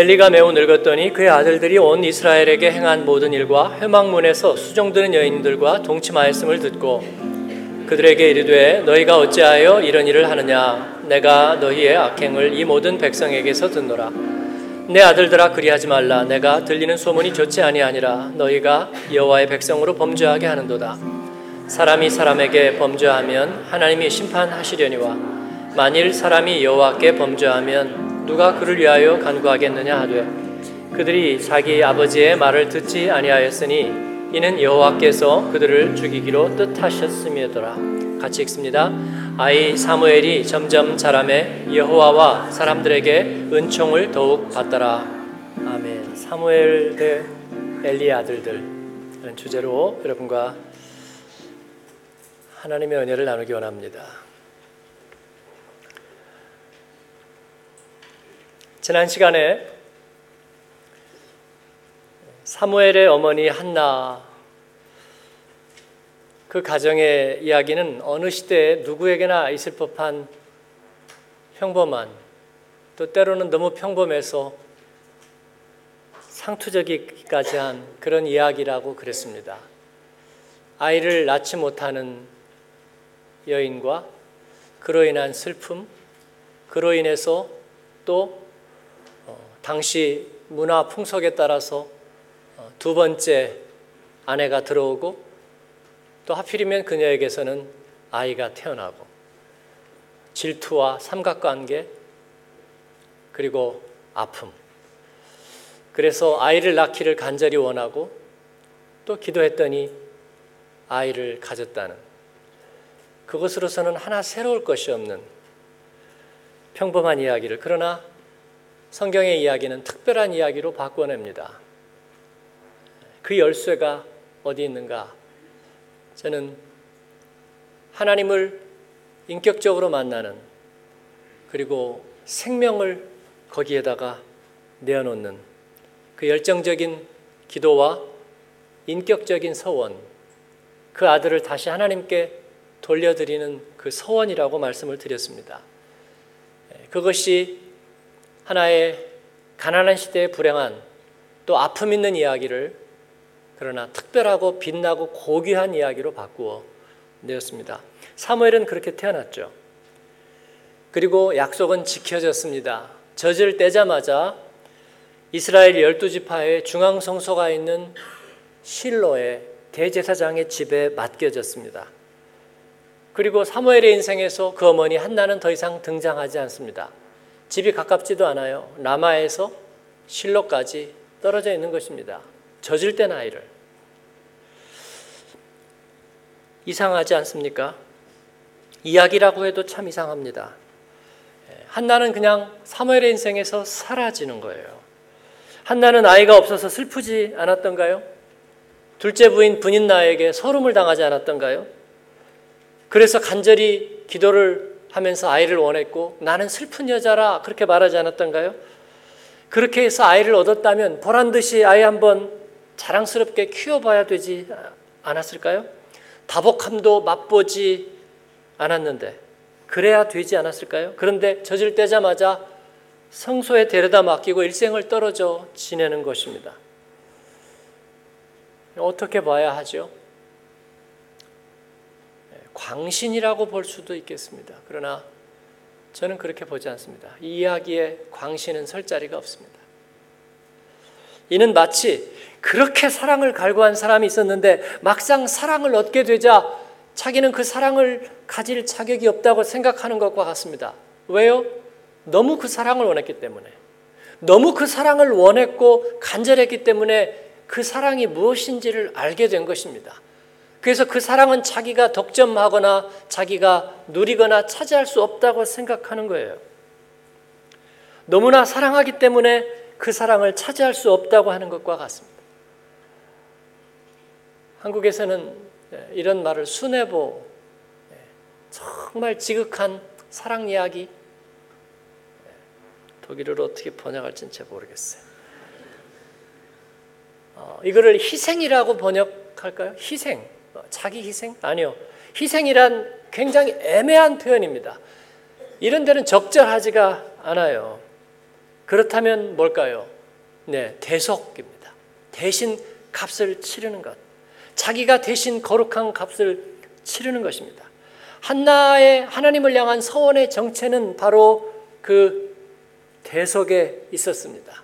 엘리가 매우 늙었더니 그의 아들들이 온 이스라엘에게 행한 모든 일과 회막문에서 수종드는 여인들과 동침하였음을 듣고 그들에게 이르되 너희가 어찌하여 이런 일을 하느냐? 내가 너희의 악행을 이 모든 백성에게서 듣노라. 내 아들들아 그리하지 말라. 내가 들리는 소문이 좋지 아니하니라. 너희가 여호와의 백성으로 범죄하게 하는도다. 사람이 사람에게 범죄하면 하나님이 심판하시려니와 만일 사람이 여호와께 범죄하면 누가 그를 위하여 간구하겠느냐 하되 그들이 자기 아버지의 말을 듣지 아니하였으니 이는 여호와께서 그들을 죽이기로 뜻하셨음이더라. 같이 읽습니다. 아이 사무엘이 점점 자라매 여호와와 사람들에게 은총을 더욱 받더라. 아멘. 사무엘 대 엘리 아들들 이런 주제로 여러분과 하나님의 은혜를 나누기 원합니다. 지난 시간에 사무엘의 어머니 한나 그 가정의 이야기는 어느 시대에 누구에게나 있을 법한 평범한 또 때로는 너무 평범해서 상투적이기까지 한 그런 이야기라고 그랬습니다. 아이를 낳지 못하는 여인과 그로 인한 슬픔, 그로 인해서 또 당시 문화 풍속에 따라서 어, 두 번째 아내가 들어오고 또 하필이면 그녀에게서는 아이가 태어나고 질투와 삼각관계 그리고 아픔. 그래서 아이를 낳기를 간절히 원하고 또 기도했더니 아이를 가졌다는 그것으로서는 하나 새로울 것이 없는 평범한 이야기를. 그러나 성경의 이야기는 특별한 이야기로 바꿔냅니다. 그 열쇠가 어디 있는가? 저는 하나님을 인격적으로 만나는 그리고 생명을 거기에다가 내어놓는 그 열정적인 기도와 인격적인 서원, 그 아들을 다시 하나님께 돌려드리는 그 서원이라고 말씀을 드렸습니다. 그것이 하나의 가난한 시대의 불행한 또 아픔 있는 이야기를 그러나 특별하고 빛나고 고귀한 이야기로 바꾸어 내었습니다. 사무엘은 그렇게 태어났죠. 그리고 약속은 지켜졌습니다. 젖을 떼자마자 이스라엘 열두 지파의 중앙 성소가 있는 실로의 대제사장의 집에 맡겨졌습니다. 그리고 사무엘의 인생에서 그 어머니 한나는 더 이상 등장하지 않습니다. 집이 가깝지도 않아요. 남아에서 실로까지 떨어져 있는 것입니다. 젖을 땐 아이를. 이상하지 않습니까? 이야기라고 해도 참 이상합니다. 예, 한나는 그냥 사무엘의 인생에서 사라지는 거예요. 한나는 아이가 없어서 슬프지 않았던가요? 둘째 부인 분인 나에게 서름을 당하지 않았던가요? 그래서 간절히 기도를 하면서 아이를 원했고 나는 슬픈 여자라 그렇게 말하지 않았던가요? 그렇게 해서 아이를 얻었다면 보란 듯이 아이 한번 자랑스럽게 키워봐야 되지 않았을까요? 다복함도 맛보지 않았는데 그래야 되지 않았을까요? 그런데 젖을 떼자마자 성소에 데려다 맡기고 일생을 떨어져 지내는 것입니다. 어떻게 봐야 하죠? 광신이라고 볼 수도 있겠습니다. 그러나 저는 그렇게 보지 않습니다. 이 이야기에 광신은 설 자리가 없습니다. 이는 마치 그렇게 사랑을 갈구한 사람이 있었는데 막상 사랑을 얻게 되자 자기는 그 사랑을 가질 자격이 없다고 생각하는 것과 같습니다. 왜요? 너무 그 사랑을 원했기 때문에. 너무 그 사랑을 원했고 간절했기 때문에 그 사랑이 무엇인지를 알게 된 것입니다. 그래서 그 사랑은 자기가 덕점하거나 자기가 누리거나 차지할 수 없다고 생각하는 거예요. 너무나 사랑하기 때문에 그 사랑을 차지할 수 없다고 하는 것과 같습니다. 한국에서는 이런 말을 순애보, 정말 지극한 사랑 이야기, 독일어로 어떻게 번역할지는 잘 모르겠어요. 어, 이거를 희생이라고 번역할까요? 희생. 자기 희생? 아니요. 희생이란 굉장히 애매한 표현입니다. 이런 데는 적절하지가 않아요. 그렇다면 뭘까요? 네, 대속입니다. 대신 값을 치르는 것. 자기가 대신 거룩한 값을 치르는 것입니다. 한나의 하나님을 향한 서원의 정체는 바로 그 대속에 있었습니다.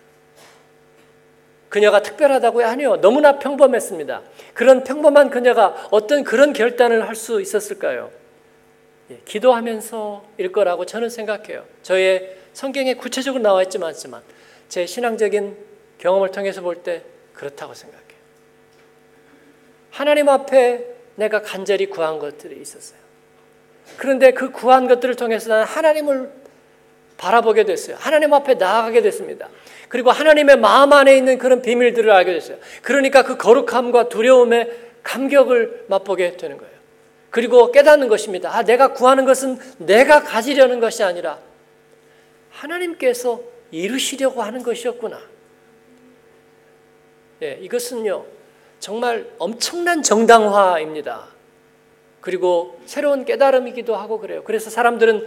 그녀가 특별하다고요? 아니요. 너무나 평범했습니다. 그런 평범한 그녀가 어떤 그런 결단을 할 수 있었을까요? 예, 기도하면서일 거라고 저는 생각해요. 저의 성경에 구체적으로 나와 있지만 제 신앙적인 경험을 통해서 볼 때 그렇다고 생각해요. 하나님 앞에 내가 간절히 구한 것들이 있었어요. 그런데 그 구한 것들을 통해서 나는 하나님을 바라보게 됐어요. 하나님 앞에 나아가게 됐습니다. 그리고 하나님의 마음 안에 있는 그런 비밀들을 알게 됐어요. 그러니까 그 거룩함과 두려움의 감격을 맛보게 되는 거예요. 그리고 깨닫는 것입니다. 아, 내가 구하는 것은 내가 가지려는 것이 아니라 하나님께서 이루시려고 하는 것이었구나. 예, 이것은요, 정말 엄청난 정당화입니다. 그리고 새로운 깨달음이기도 하고 그래요. 그래서 사람들은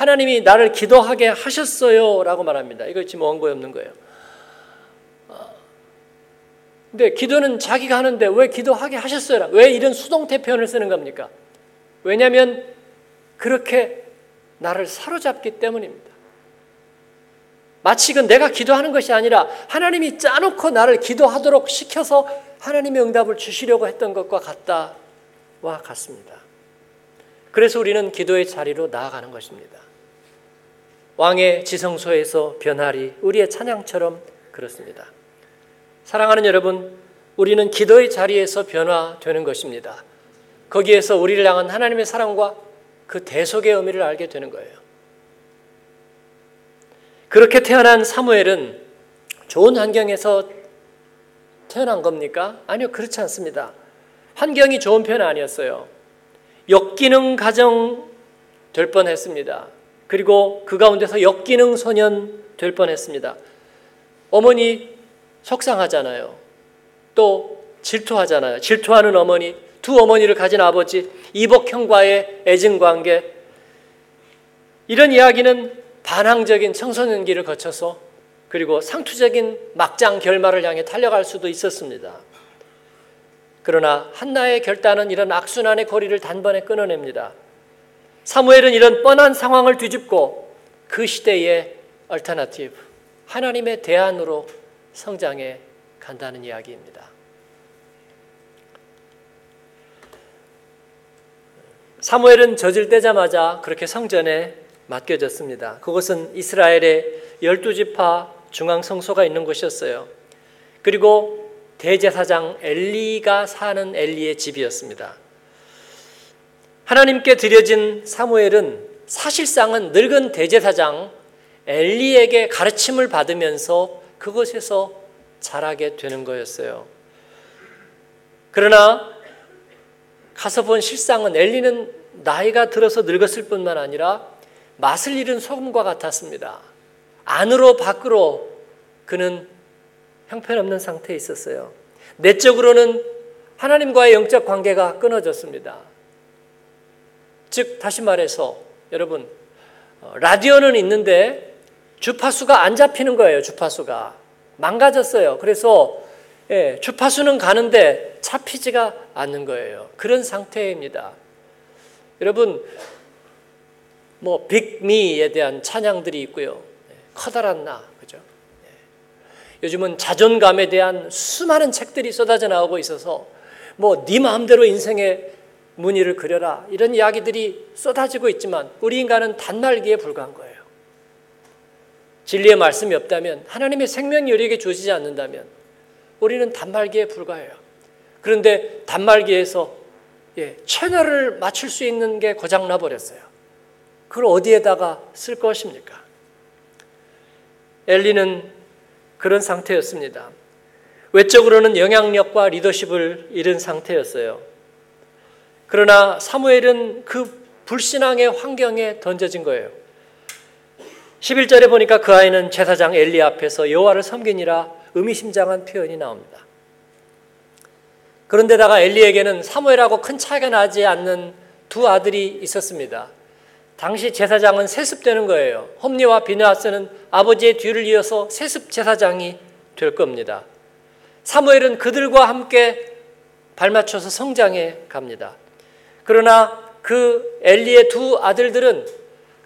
하나님이 나를 기도하게 하셨어요. 라고 말합니다. 이거 지금 원고에 없는 거예요. 어. 근데 기도는 자기가 하는데 왜 기도하게 하셨어요? 왜 이런 수동태 표현을 쓰는 겁니까? 왜냐하면 그렇게 나를 사로잡기 때문입니다. 마치 그 내가 기도하는 것이 아니라 하나님이 짜놓고 나를 기도하도록 시켜서 하나님의 응답을 주시려고 했던 것과 같다와 같습니다. 그래서 우리는 기도의 자리로 나아가는 것입니다. 왕의 지성소에서 변하리 우리의 찬양처럼 그렇습니다. 사랑하는 여러분, 우리는 기도의 자리에서 변화되는 것입니다. 거기에서 우리를 향한 하나님의 사랑과 그 대속의 의미를 알게 되는 거예요. 그렇게 태어난 사무엘은 좋은 환경에서 태어난 겁니까? 아니요, 그렇지 않습니다. 환경이 좋은 편 아니었어요. 역기능 가정 될 뻔했습니다. 그리고 그 가운데서 역기능 소년 될 뻔했습니다. 어머니 속상하잖아요. 또 질투하잖아요. 질투하는 어머니, 두 어머니를 가진 아버지, 이복형과의 애증 관계. 이런 이야기는 반항적인 청소년기를 거쳐서 그리고 상투적인 막장 결말을 향해 달려갈 수도 있었습니다. 그러나 한나의 결단은 이런 악순환의 고리를 단번에 끊어냅니다. 사무엘은 이런 뻔한 상황을 뒤집고 그 시대의 alternative, 하나님의 대안으로 성장해 간다는 이야기입니다. 사무엘은 젖을 떼자마자 그렇게 성전에 맡겨졌습니다. 그것은 이스라엘의 열두 지파 중앙 성소가 있는 곳이었어요. 그리고 대제사장 엘리가 사는 엘리의 집이었습니다. 하나님께 드려진 사무엘은 사실상은 늙은 대제사장 엘리에게 가르침을 받으면서 그곳에서 자라게 되는 거였어요. 그러나 가서 본 실상은 엘리는 나이가 들어서 늙었을 뿐만 아니라 맛을 잃은 소금과 같았습니다. 안으로 밖으로 그는 형편없는 상태에 있었어요. 내적으로는 하나님과의 영적 관계가 끊어졌습니다. 즉 다시 말해서 여러분 어, 라디오는 있는데 주파수가 안 잡히는 거예요. 주파수가 망가졌어요. 그래서 예, 주파수는 가는데 잡히지가 않는 거예요. 그런 상태입니다. 여러분 뭐 빅미에 대한 찬양들이 있고요. 예, 커다란 나 그죠? 예. 요즘은 자존감에 대한 수많은 책들이 쏟아져 나오고 있어서 뭐 네 마음대로 인생의 무늬를 그려라 이런 이야기들이 쏟아지고 있지만 우리 인간은 단말기에 불과한 거예요. 진리의 말씀이 없다면 하나님의 생명이 우리에게 주어지지 않는다면 우리는 단말기에 불과해요. 그런데 단말기에서 예, 채널을 맞출 수 있는 게 고장 나 버렸어요. 그걸 어디에다가 쓸 것입니까? 엘리는 그런 상태였습니다. 외적으로는 영향력과 리더십을 잃은 상태였어요. 그러나 사무엘은 그 불신앙의 환경에 던져진 거예요. 11절에 보니까 그 아이는 제사장 엘리 앞에서 여호와를 섬기니라 의미심장한 표현이 나옵니다. 그런데다가 엘리에게는 사무엘하고 큰 차이가 나지 않는 두 아들이 있었습니다. 당시 제사장은 세습되는 거예요. 홈리와 비느하스는 아버지의 뒤를 이어서 세습 제사장이 될 겁니다. 사무엘은 그들과 함께 발맞춰서 성장해 갑니다. 그러나 그 엘리의 두 아들들은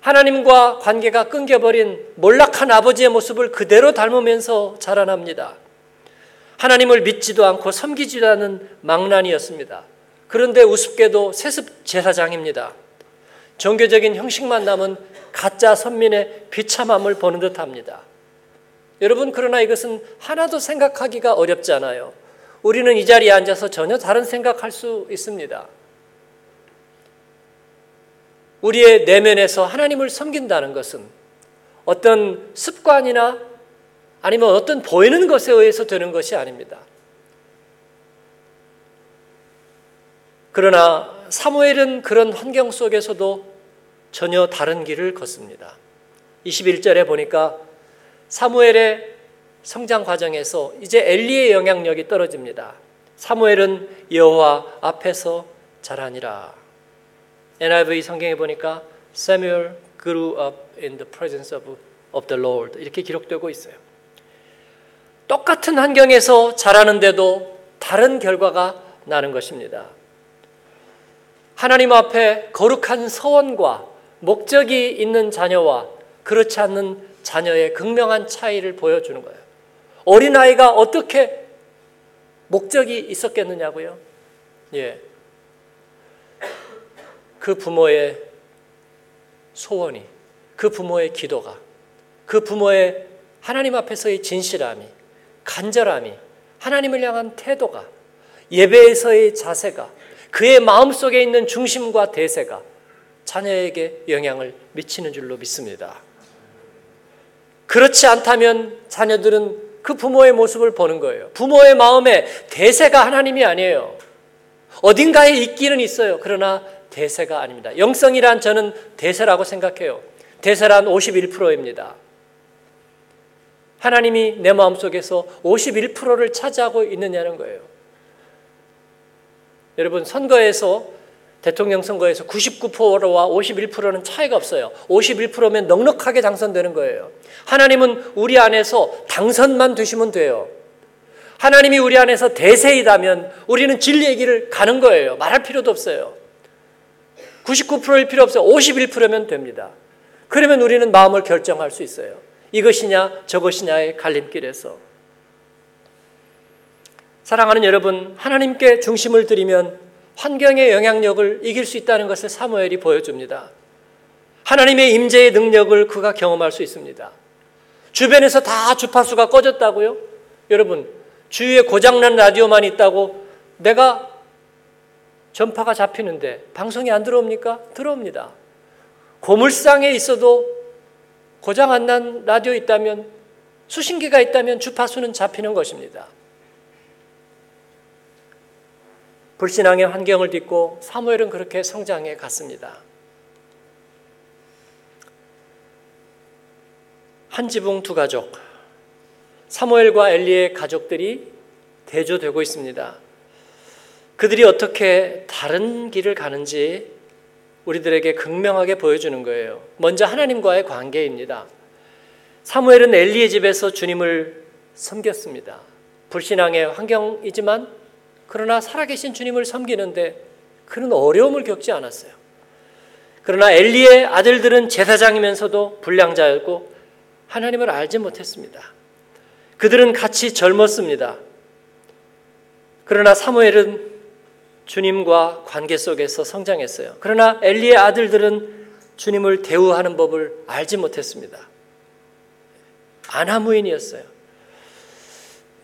하나님과 관계가 끊겨버린 몰락한 아버지의 모습을 그대로 닮으면서 자라납니다. 하나님을 믿지도 않고 섬기지도 않은 망난이었습니다. 그런데 우습게도 세습 제사장입니다. 종교적인 형식만 남은 가짜 선민의 비참함을 보는 듯 합니다. 여러분, 그러나 이것은 하나도 생각하기가 어렵지 않아요. 우리는 이 자리에 앉아서 전혀 다른 생각할 수 있습니다. 우리의 내면에서 하나님을 섬긴다는 것은 어떤 습관이나 아니면 어떤 보이는 것에 의해서 되는 것이 아닙니다. 그러나 사무엘은 그런 환경 속에서도 전혀 다른 길을 걷습니다. 21절에 보니까 사무엘의 성장 과정에서 이제 엘리의 영향력이 떨어집니다. 사무엘은 여호와 앞에서 자라니라. NIV 성경에 보니까 Samuel grew up in the presence of, of the Lord 이렇게 기록되고 있어요. 똑같은 환경에서 자라는데도 다른 결과가 나는 것입니다. 하나님 앞에 거룩한 서원과 목적이 있는 자녀와 그렇지 않는 자녀의 극명한 차이를 보여주는 거예요. 어린아이가 어떻게 목적이 있었겠느냐고요? 예. 그 부모의 소원이, 그 부모의 기도가, 그 부모의 하나님 앞에서의 진실함이, 간절함이, 하나님을 향한 태도가, 예배에서의 자세가, 그의 마음속에 있는 중심과 대세가 자녀에게 영향을 미치는 줄로 믿습니다. 그렇지 않다면 자녀들은 그 부모의 모습을 보는 거예요. 부모의 마음에 대세가 하나님이 아니에요. 어딘가에 있기는 있어요. 그러나 대세가 아닙니다. 영성이란 저는 대세라고 생각해요. 대세란 51%입니다. 하나님이 내 마음속에서 51%를 차지하고 있느냐는 거예요. 여러분 선거에서 대통령 선거에서 99%와 51%는 차이가 없어요. 51%면 넉넉하게 당선되는 거예요. 하나님은 우리 안에서 당선만 되시면 돼요. 하나님이 우리 안에서 대세이다면 우리는 진리의 길을 가는 거예요. 말할 필요도 없어요. 99%일 필요 없어요. 51%면 됩니다. 그러면 우리는 마음을 결정할 수 있어요. 이것이냐 저것이냐의 갈림길에서. 사랑하는 여러분, 하나님께 중심을 드리면 환경의 영향력을 이길 수 있다는 것을 사무엘이 보여줍니다. 하나님의 임재의 능력을 그가 경험할 수 있습니다. 주변에서 다 주파수가 꺼졌다고요? 여러분, 주위에 고장난 라디오만 있다고 내가 전파가 잡히는데 방송이 안 들어옵니까? 들어옵니다. 고물상에 있어도 고장 안 난 라디오 있다면 수신기가 있다면 주파수는 잡히는 것입니다. 불신앙의 환경을 딛고 사무엘은 그렇게 성장해 갔습니다. 한 지붕 두 가족 사무엘과 엘리의 가족들이 대조되고 있습니다. 그들이 어떻게 다른 길을 가는지 우리들에게 극명하게 보여주는 거예요. 먼저 하나님과의 관계입니다. 사무엘은 엘리의 집에서 주님을 섬겼습니다. 불신앙의 환경이지만 그러나 살아계신 주님을 섬기는데 그는 어려움을 겪지 않았어요. 그러나 엘리의 아들들은 제사장이면서도 불량자였고 하나님을 알지 못했습니다. 그들은 같이 젊었습니다. 그러나 사무엘은 주님과 관계 속에서 성장했어요. 그러나 엘리의 아들들은 주님을 대우하는 법을 알지 못했습니다. 아나무인이었어요.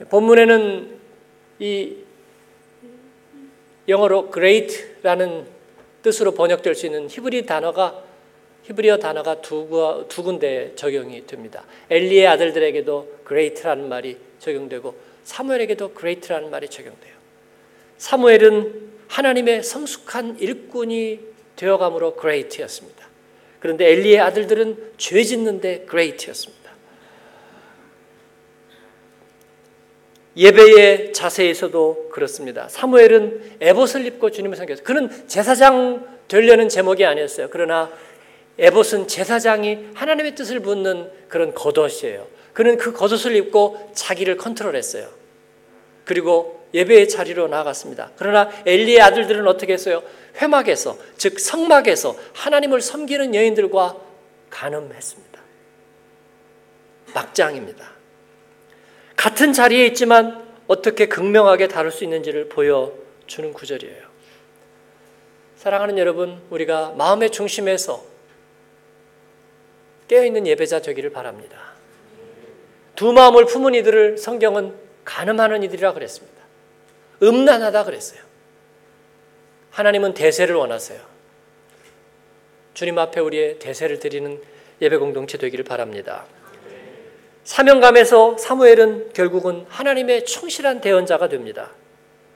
본문에는 이 영어로 great라는 뜻으로 번역될 수 있는 히브리 단어가 히브리어 단어가 두, 두 군데 적용이 됩니다. 엘리의 아들들에게도 great라는 말이 적용되고 사무엘에게도 great라는 말이 적용돼요. 사무엘은 하나님의 성숙한 일꾼이 되어감으로 great였습니다. 그런데 엘리의 아들들은 죄 짓는데 great였습니다. 예배의 자세에서도 그렇습니다. 사무엘은 에봇을 입고 주님을 섬겼어요. 그는 제사장 되려는 제목이 아니었어요. 그러나 에봇은 제사장이 하나님의 뜻을 묻는 그런 겉옷이에요. 그는 그 겉옷을 입고 자기를 컨트롤했어요. 그리고 예배의 자리로 나아갔습니다. 그러나 엘리의 아들들은 어떻게 했어요? 회막에서, 즉 성막에서 하나님을 섬기는 여인들과 간음했습니다. 막장입니다. 같은 자리에 있지만 어떻게 극명하게 다룰 수 있는지를 보여주는 구절이에요. 사랑하는 여러분, 우리가 마음의 중심에서 깨어있는 예배자 되기를 바랍니다. 두 마음을 품은 이들을 성경은 가늠하는 이들이라 그랬습니다. 음란하다 그랬어요. 하나님은 대세를 원하세요. 주님 앞에 우리의 대세를 드리는 예배 공동체 되기를 바랍니다. 사명감에서 사무엘은 결국은 하나님의 충실한 대언자가 됩니다.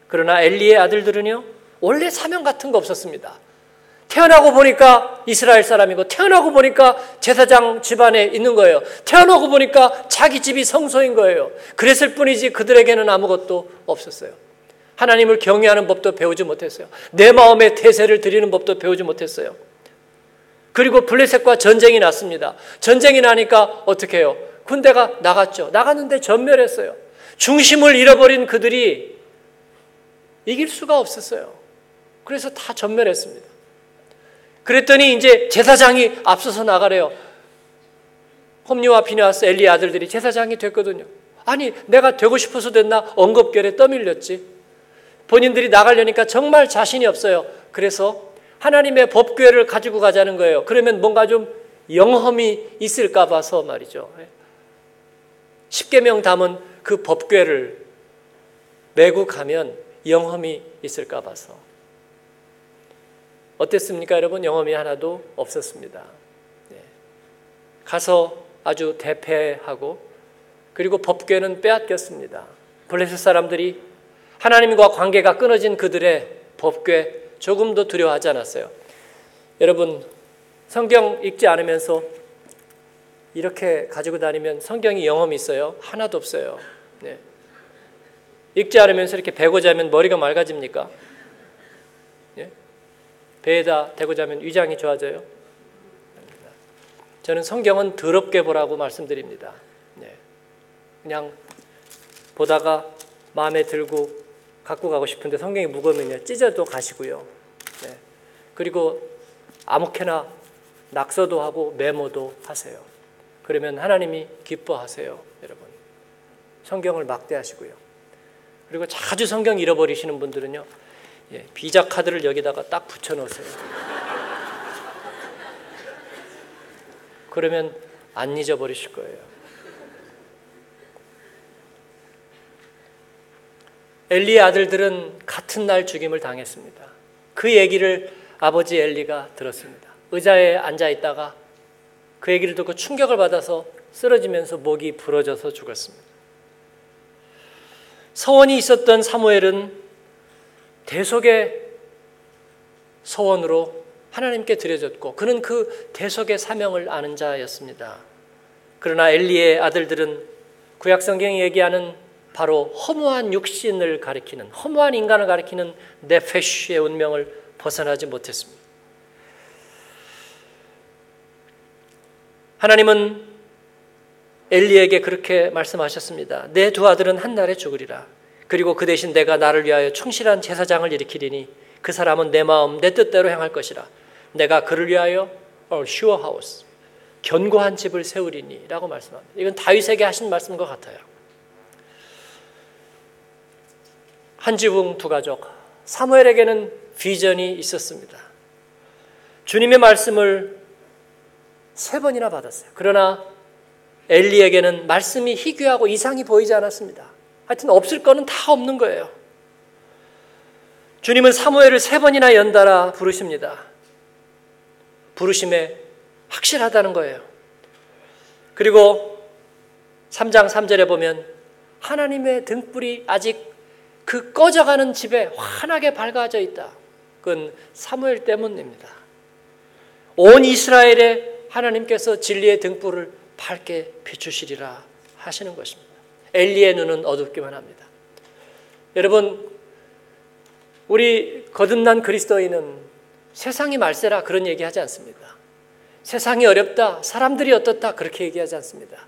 그러나 엘리의 아들들은요, 원래 사명 같은 거 없었습니다. 태어나고 보니까 이스라엘 사람이고 태어나고 보니까 제사장 집안에 있는 거예요. 태어나고 보니까 자기 집이 성소인 거예요. 그랬을 뿐이지 그들에게는 아무것도 없었어요. 하나님을 경외하는 법도 배우지 못했어요. 내 마음의 태세를 드리는 법도 배우지 못했어요. 그리고 블레셋과 전쟁이 났습니다. 전쟁이 나니까 어떻게 해요? 군대가 나갔죠. 나갔는데 전멸했어요. 중심을 잃어버린 그들이 이길 수가 없었어요. 그래서 다 전멸했습니다. 그랬더니 이제 제사장이 앞서서 나가래요. 홈리와 비나스 엘리 아들들이 제사장이 됐거든요. 아니 내가 되고 싶어서 됐나 언급결에 떠밀렸지. 본인들이 나가려니까 정말 자신이 없어요. 그래서 하나님의 법궤를 가지고 가자는 거예요. 그러면 뭔가 좀 영험이 있을까 봐서 말이죠. 십계명 담은 그 법궤를 메고 가면 영험이 있을까 봐서. 어땠습니까, 여러분? 영험이 하나도 없었습니다. 네. 가서 아주 대패하고 그리고 법궤는 빼앗겼습니다. 블레셋 사람들이 하나님과 관계가 끊어진 그들의 법궤 조금도 두려워하지 않았어요. 여러분 성경 읽지 않으면서 이렇게 가지고 다니면 성경이 영험이 있어요? 하나도 없어요. 네. 읽지 않으면서 이렇게 베고 자면 머리가 맑아집니까? 네? 배에다 대고 자면 위장이 좋아져요? 저는 성경은 더럽게 보라고 말씀드립니다. 네. 그냥 보다가 마음에 들고 갖고 가고 싶은데 성경이 무거우면요 찢어도 가시고요. 네. 그리고 아무렇게나 낙서도 하고 메모도 하세요. 그러면 하나님이 기뻐하세요, 여러분. 성경을 막대하시고요. 그리고 자주 성경 잃어버리시는 분들은요, 예, 비자 카드를 여기다가 딱 붙여 놓으세요. 그러면 안 잊어버리실 거예요. 엘리의 아들들은 같은 날 죽임을 당했습니다. 그 얘기를 아버지 엘리가 들었습니다. 의자에 앉아 있다가 그 얘기를 듣고 충격을 받아서 쓰러지면서 목이 부러져서 죽었습니다. 서원이 있었던 사무엘은 대속의 서원으로 하나님께 드려졌고 그는 그 대속의 사명을 아는 자였습니다. 그러나 엘리의 아들들은 구약 성경이 얘기하는 바로 허무한 육신을 가리키는 허무한 인간을 가리키는 네페쉬의 운명을 벗어나지 못했습니다. 하나님은 엘리에게 그렇게 말씀하셨습니다. 내 두 아들은 한 날에 죽으리라. 그리고 그 대신 내가 나를 위하여 충실한 제사장을 일으키리니 그 사람은 내 마음 내 뜻대로 행할 것이라. 내가 그를 위하여 sure house 견고한 집을 세우리니라고 말씀합니다. 이건 다윗에게 하신 말씀과 같아요. 한 지붕 두 가족 사무엘에게는 비전이 있었습니다. 주님의 말씀을 세 번이나 받았어요. 그러나 엘리에게는 말씀이 희귀하고 이상이 보이지 않았습니다. 하여튼 없을 거는 다 없는 거예요. 주님은 사무엘을 세 번이나 연달아 부르십니다. 부르심에 확실하다는 거예요. 그리고 3장 3절에 보면 하나님의 등불이 아직 그 꺼져가는 집에 환하게 밝아져 있다. 그건 사무엘 때문입니다. 온 이스라엘에 하나님께서 진리의 등불을 밝게 비추시리라 하시는 것입니다. 엘리의 눈은 어둡기만 합니다. 여러분, 우리 거듭난 그리스도인은 세상이 말세라 그런 얘기 하지 않습니다. 세상이 어렵다, 사람들이 어떻다 그렇게 얘기하지 않습니다.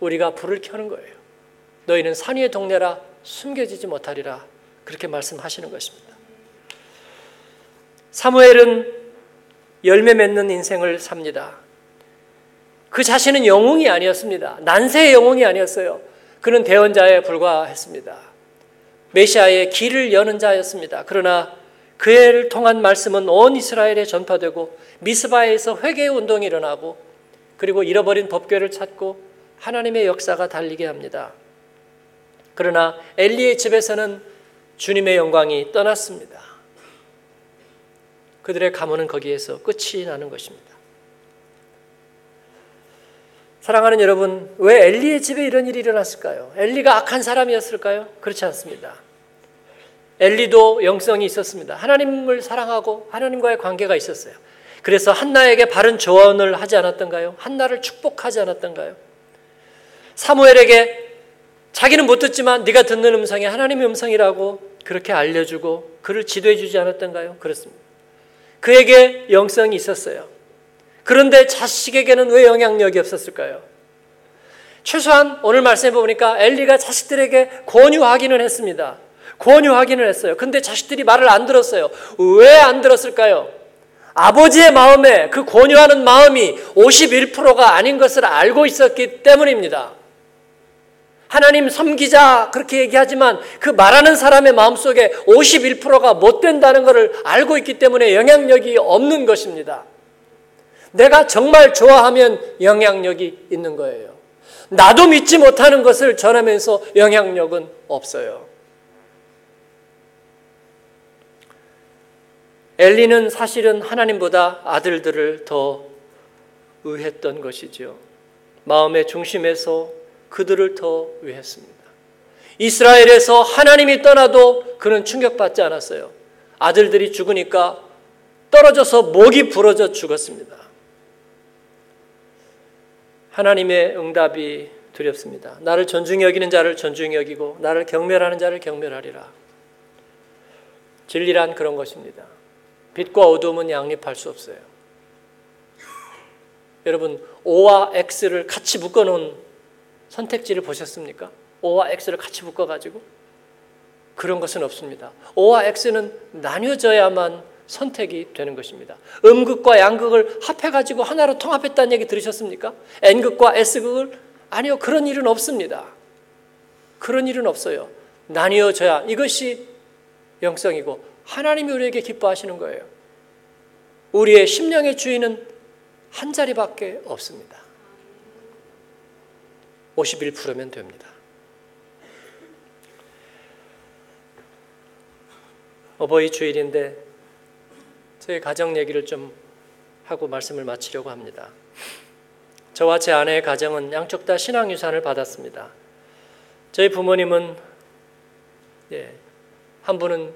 우리가 불을 켜는 거예요. 너희는 산 위의 동네라 숨겨지지 못하리라 그렇게 말씀하시는 것입니다. 사무엘은 열매 맺는 인생을 삽니다. 그 자신은 영웅이 아니었습니다. 난세의 영웅이 아니었어요. 그는 대언자에 불과했습니다. 메시아의 길을 여는 자였습니다. 그러나 그를 통한 말씀은 온 이스라엘에 전파되고 미스바에서 회개 운동이 일어나고 그리고 잃어버린 법궤를 찾고 하나님의 역사가 달리게 합니다. 그러나 엘리의 집에서는 주님의 영광이 떠났습니다. 그들의 가문은 거기에서 끝이 나는 것입니다. 사랑하는 여러분, 왜 엘리의 집에 이런 일이 일어났을까요? 엘리가 악한 사람이었을까요? 그렇지 않습니다. 엘리도 영성이 있었습니다. 하나님을 사랑하고 하나님과의 관계가 있었어요. 그래서 한나에게 바른 조언을 하지 않았던가요? 한나를 축복하지 않았던가요? 사무엘에게 자기는 못 듣지만 네가 듣는 음성이 하나님의 음성이라고 그렇게 알려주고 그를 지도해 주지 않았던가요? 그렇습니다. 그에게 영성이 있었어요. 그런데 자식에게는 왜 영향력이 없었을까요? 최소한 오늘 말씀해 보니까 엘리가 자식들에게 권유하기는 했습니다. 권유하기는 했어요. 근데 자식들이 말을 안 들었어요. 왜 안 들었을까요? 아버지의 마음에 그 권유하는 마음이 51%가 아닌 것을 알고 있었기 때문입니다. 하나님 섬기자 그렇게 얘기하지만 그 말하는 사람의 마음속에 51%가 못 된다는 것을 알고 있기 때문에 영향력이 없는 것입니다. 내가 정말 좋아하면 영향력이 있는 거예요. 나도 믿지 못하는 것을 전하면서 영향력은 없어요. 엘리는 사실은 하나님보다 아들들을 더 의했던 것이죠. 마음의 중심에서 그들을 더 위했습니다. 이스라엘에서 하나님이 떠나도 그는 충격받지 않았어요. 아들들이 죽으니까 떨어져서 목이 부러져 죽었습니다. 하나님의 응답이 두렵습니다. 나를 존중히 여기는 자를 존중히 여기고 나를 경멸하는 자를 경멸하리라. 진리란 그런 것입니다. 빛과 어둠은 양립할 수 없어요. 여러분, O와 X를 같이 묶어놓은 선택지를 보셨습니까? O와 X를 같이 묶어가지고 그런 것은 없습니다. O와 X는 나뉘어져야만 선택이 되는 것입니다. 음극과 양극을 합해가지고 하나로 통합했다는 얘기 들으셨습니까? N극과 S극을 아니요 그런 일은 없습니다. 그런 일은 없어요. 나뉘어져야 이것이 영성이고 하나님이 우리에게 기뻐하시는 거예요. 우리의 심령의 주인은 한 자리밖에 없습니다. 51%면 됩니다. 어버이 주일인데 저희 가정 얘기를 좀 하고 말씀을 마치려고 합니다. 저와 제 아내의 가정은 양쪽 다 신앙 유산을 받았습니다. 저희 부모님은 예, 한 분은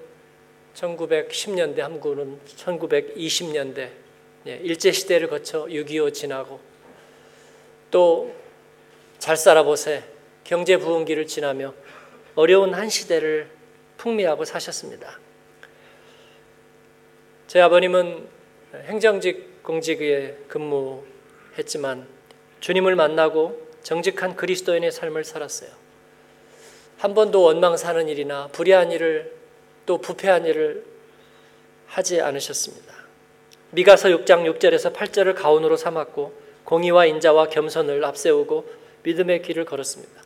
1910년대, 한 분은 1920년대 예, 일제 시대를 거쳐 6.25 지나고 또 잘 살아보세 경제 부흥기를 지나며 어려운 한 시대를 풍미하고 사셨습니다. 제 아버님은 행정직 공직에 근무했지만 주님을 만나고 정직한 그리스도인의 삶을 살았어요. 한 번도 원망 사는 일이나 불의한 일을 또 부패한 일을 하지 않으셨습니다. 미가서 6장 6절에서 8절을 가온으로 삼았고 공의와 인자와 겸손을 앞세우고 믿음의 길을 걸었습니다.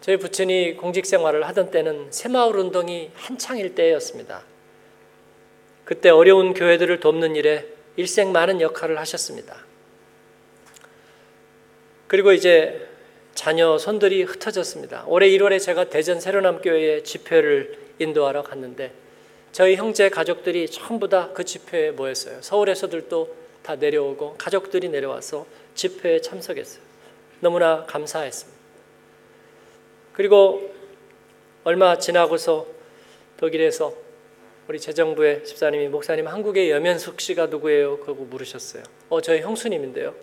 저희 부친이 공직 생활을 하던 때는 새마을 운동이 한창일 때였습니다. 그때 어려운 교회들을 돕는 일에 일생 많은 역할을 하셨습니다. 그리고 이제 자녀 손들이 흩어졌습니다. 올해 1월에 제가 대전 새로남교회에 집회를 인도하러 갔는데 저희 형제 가족들이 전부 다 그 집회에 모였어요. 서울에서들도 다 내려오고 가족들이 내려와서 집회에 참석했어요. 너무나 감사했습니다. 그리고 얼마 지나고서 독일에서 우리 재정부의 집사님이 목사님 한국의 여면숙 씨가 누구예요? 그거 물으셨어요. 어 저희 형수님인데요.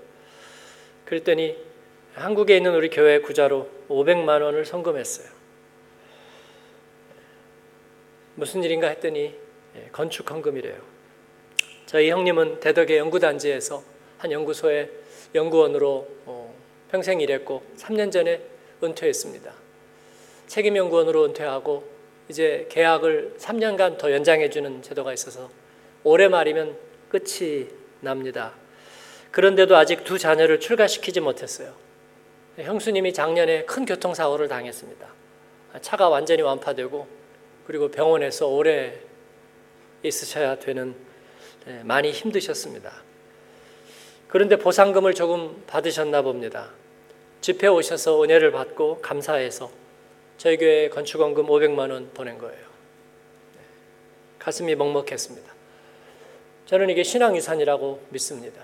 그랬더니 한국에 있는 우리 교회 구자로 500만 원을 송금했어요. 무슨 일인가 했더니 예, 건축 헌금이래요. 저희 형님은 대덕의 연구단지에서 한 연구소에 연구원으로 어, 평생 일했고 3년 전에 은퇴했습니다. 책임 연구원으로 은퇴하고 이제 계약을 3년간 더 연장해 주는 제도가 있어서 올해 말이면 끝이 납니다. 그런데도 아직 두 자녀를 출가시키지 못했어요. 형수님이 작년에 큰 교통사고를 당했습니다. 차가 완전히 완파되고 그리고 병원에서 오래 있으셔야 되는 네, 많이 힘드셨습니다. 그런데 보상금을 조금 받으셨나 봅니다. 집회 오셔서 은혜를 받고 감사해서 저희 교회 건축원금 500만 원 보낸 거예요. 네, 가슴이 먹먹했습니다. 저는 이게 신앙유산이라고 믿습니다.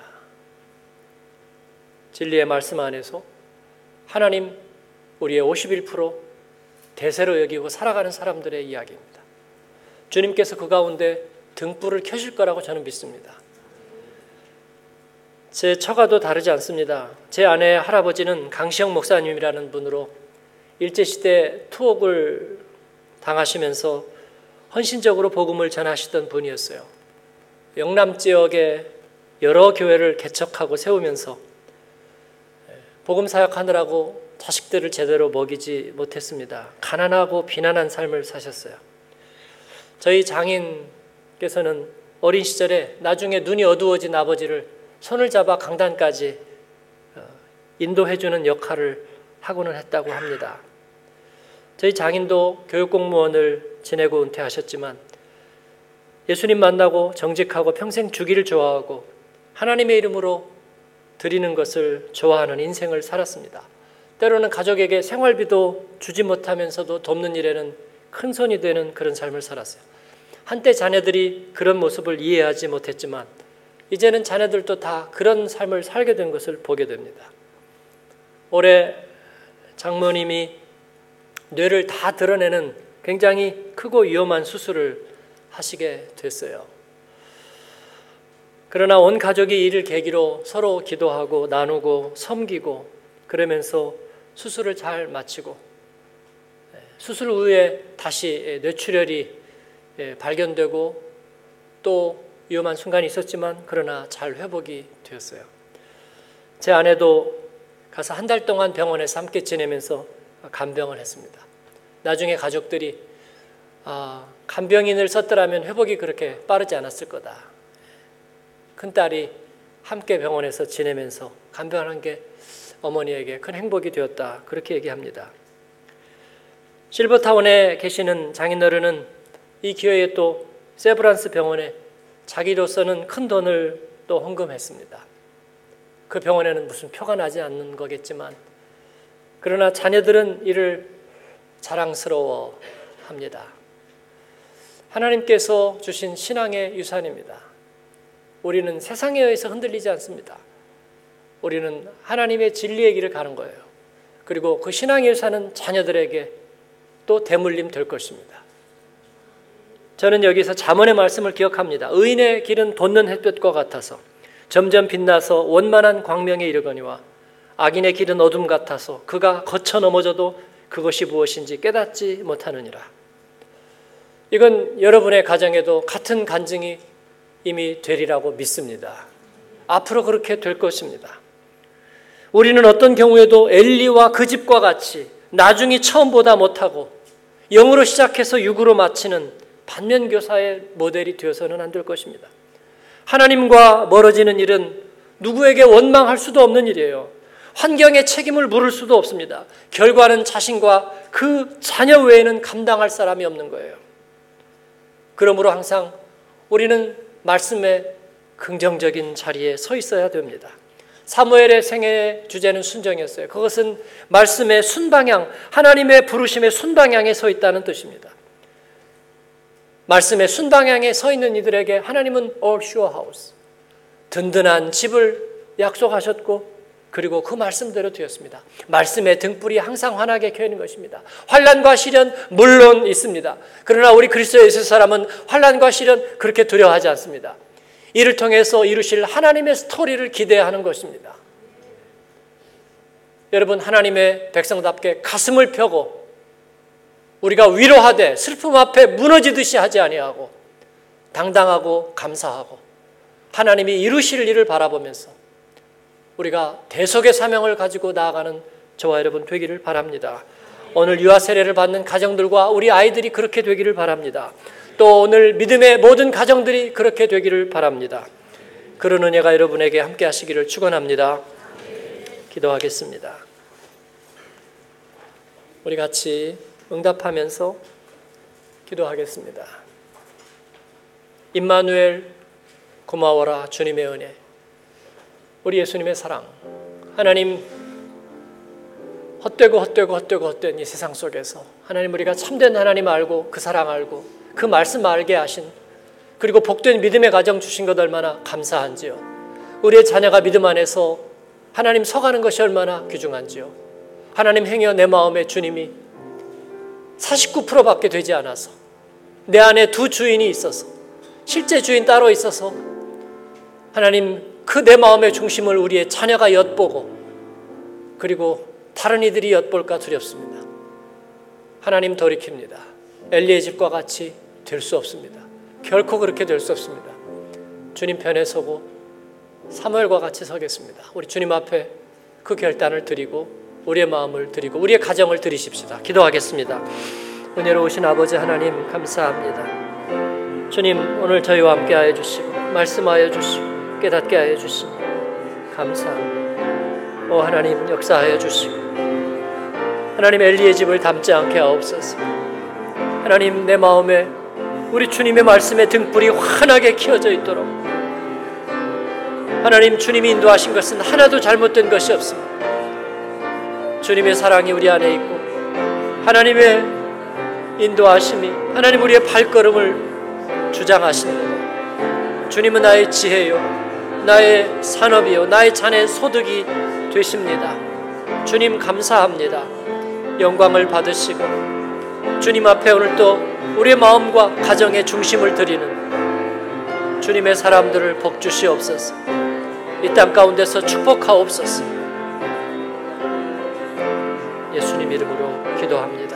진리의 말씀 안에서 하나님 우리의 51% 대세로 여기고 살아가는 사람들의 이야기입니다. 주님께서 그 가운데 등불을 켜실 거라고 저는 믿습니다. 제 처가도 다르지 않습니다. 제 아내 할아버지는 강시영 목사님이라는 분으로 일제시대 투옥을 당하시면서 헌신적으로 복음을 전하시던 분이었어요. 영남 지역에 여러 교회를 개척하고 세우면서 복음 사역하느라고 자식들을 제대로 먹이지 못했습니다. 가난하고 비난한 삶을 사셨어요. 저희 장인 께서는 어린 시절에 나중에 눈이 어두워진 아버지를 손을 잡아 강단까지 어, 인도해주는 역할을 하고는 했다고 합니다. 저희 장인도 교육공무원을 지내고 은퇴하셨지만 예수님 만나고 정직하고 평생 주기를 좋아하고 하나님의 이름으로 드리는 것을 좋아하는 인생을 살았습니다. 때로는 가족에게 생활비도 주지 못하면서도 돕는 일에는 큰 손이 되는 그런 삶을 살았어요. 한때 자녀들이 그런 모습을 이해하지 못했지만 이제는 자녀들도 다 그런 삶을 살게 된 것을 보게 됩니다. 올해 장모님이 뇌를 다 드러내는 굉장히 크고 위험한 수술을 하시게 됐어요. 그러나 온 가족이 이를 계기로 서로 기도하고 나누고 섬기고 그러면서 수술을 잘 마치고 예, 수술 후에 다시 뇌출혈이 예, 발견되고 또 위험한 순간이 있었지만 그러나 잘 회복이 되었어요. 제 아내도 가서 한 달 동안 병원에서 함께 지내면서 간병을 했습니다. 나중에 가족들이 아, 간병인을 썼더라면 회복이 그렇게 빠르지 않았을 거다. 큰 딸이 함께 병원에서 지내면서 간병하는 게 어머니에게 큰 행복이 되었다. 그렇게 얘기합니다. 실버타운에 계시는 장인어른은 이 기회에 또 세브란스 병원에 자기로서는 큰 돈을 또 헌금했습니다. 그 병원에는 무슨 표가 나지 않는 거겠지만 그러나 자녀들은 이를 자랑스러워 합니다. 하나님께서 주신 신앙의 유산입니다. 우리는 세상에 의해서 흔들리지 않습니다. 우리는 하나님의 진리의 길을 가는 거예요. 그리고 그 신앙의 유산은 자녀들에게 또 대물림 될 것입니다. 저는 여기서 잠언의 말씀을 기억합니다. 의인의 길은 돋는 햇볕과 같아서 점점 빛나서 원만한 광명에 이르거니와 악인의 길은 어둠 같아서 그가 거쳐 넘어져도 그것이 무엇인지 깨닫지 못하느니라. 이건 여러분의 가정에도 같은 간증이 이미 되리라고 믿습니다. 앞으로 그렇게 될 것입니다. 우리는 어떤 경우에도 엘리와 그 집과 같이 나중에 처음보다 못하고 영으로 시작해서 육으로 마치는 반면교사의 모델이 되어서는 안 될 것입니다. 하나님과 멀어지는 일은 누구에게 원망할 수도 없는 일이에요. 환경에 책임을 물을 수도 없습니다. 결과는 자신과 그 자녀 외에는 감당할 사람이 없는 거예요. 그러므로 항상 우리는 말씀의 긍정적인 자리에 서 있어야 됩니다. 사무엘의 생애 주제는 순정이었어요. 그것은 말씀의 순방향, 하나님의 부르심의 순방향에 서 있다는 뜻입니다. 말씀의 순방향에 서 있는 이들에게 하나님은 all sure house, 든든한 집을 약속하셨고 그리고 그 말씀대로 되었습니다. 말씀의 등불이 항상 환하게 켜 있는 것입니다. 환란과 시련 물론 있습니다. 그러나 우리 그리스도에 있을 사람은 환란과 시련 그렇게 두려워하지 않습니다. 이를 통해서 이루실 하나님의 스토리를 기대하는 것입니다. 여러분 하나님의 백성답게 가슴을 펴고 우리가 위로하되 슬픔 앞에 무너지듯이 하지 아니하고 당당하고 감사하고 하나님이 이루실 일을 바라보면서 우리가 대속의 사명을 가지고 나아가는 저와 여러분 되기를 바랍니다. 오늘 유아 세례를 받는 가정들과 우리 아이들이 그렇게 되기를 바랍니다. 또 오늘 믿음의 모든 가정들이 그렇게 되기를 바랍니다. 그런 은혜가 여러분에게 함께 하시기를 축원합니다. 기도하겠습니다. 우리 같이 응답하면서 기도하겠습니다. 임마누엘 고마워라 주님의 은혜. 우리 예수님의 사랑. 하나님 헛되고 헛되고 헛되고 헛된 이 세상 속에서 하나님 우리가 참된 하나님 알고 그 사랑 알고 그 말씀 알게 하신 그리고 복된 믿음의 가정 주신 것 얼마나 감사한지요. 우리의 자녀가 믿음 안에서 하나님 서가는 것이 얼마나 귀중한지요. 하나님 행여 내 마음에 주님이 49%밖에 되지 않아서 내 안에 두 주인이 있어서 실제 주인 따로 있어서 하나님 그 내 마음의 중심을 우리의 자녀가 엿보고 그리고 다른 이들이 엿볼까 두렵습니다. 하나님 돌이킵니다. 엘리의 집과 같이 될 수 없습니다. 결코 그렇게 될 수 없습니다. 주님 편에 서고 사무엘과 같이 서겠습니다. 우리 주님 앞에 그 결단을 드리고 우리의 마음을 드리고 우리의 가정을 드리십시다. 기도하겠습니다. 은혜로우신 아버지 하나님 감사합니다. 주님 오늘 저희와 함께 하여 주시고 말씀하여 주시고 깨닫게 하여 주시니 감사합니다. 오 하나님 역사하여 주시고 하나님 엘리의 집을 담지 않게 하옵소서. 하나님 내 마음에 우리 주님의 말씀에 등불이 환하게 켜져 있도록 하나님 주님이 인도하신 것은 하나도 잘못된 것이 없습니다. 주님의 사랑이 우리 안에 있고 하나님의 인도하심이 하나님 우리의 발걸음을 주장하시는 주님은 나의 지혜요 나의 산업이요 나의 자네 소득이 되십니다. 주님 감사합니다. 영광을 받으시고 주님 앞에 오늘 또 우리의 마음과 가정의 중심을 드리는 주님의 사람들을 복 주시옵소서. 이 땅 가운데서 축복하옵소서. 예수님 이름으로 기도합니다.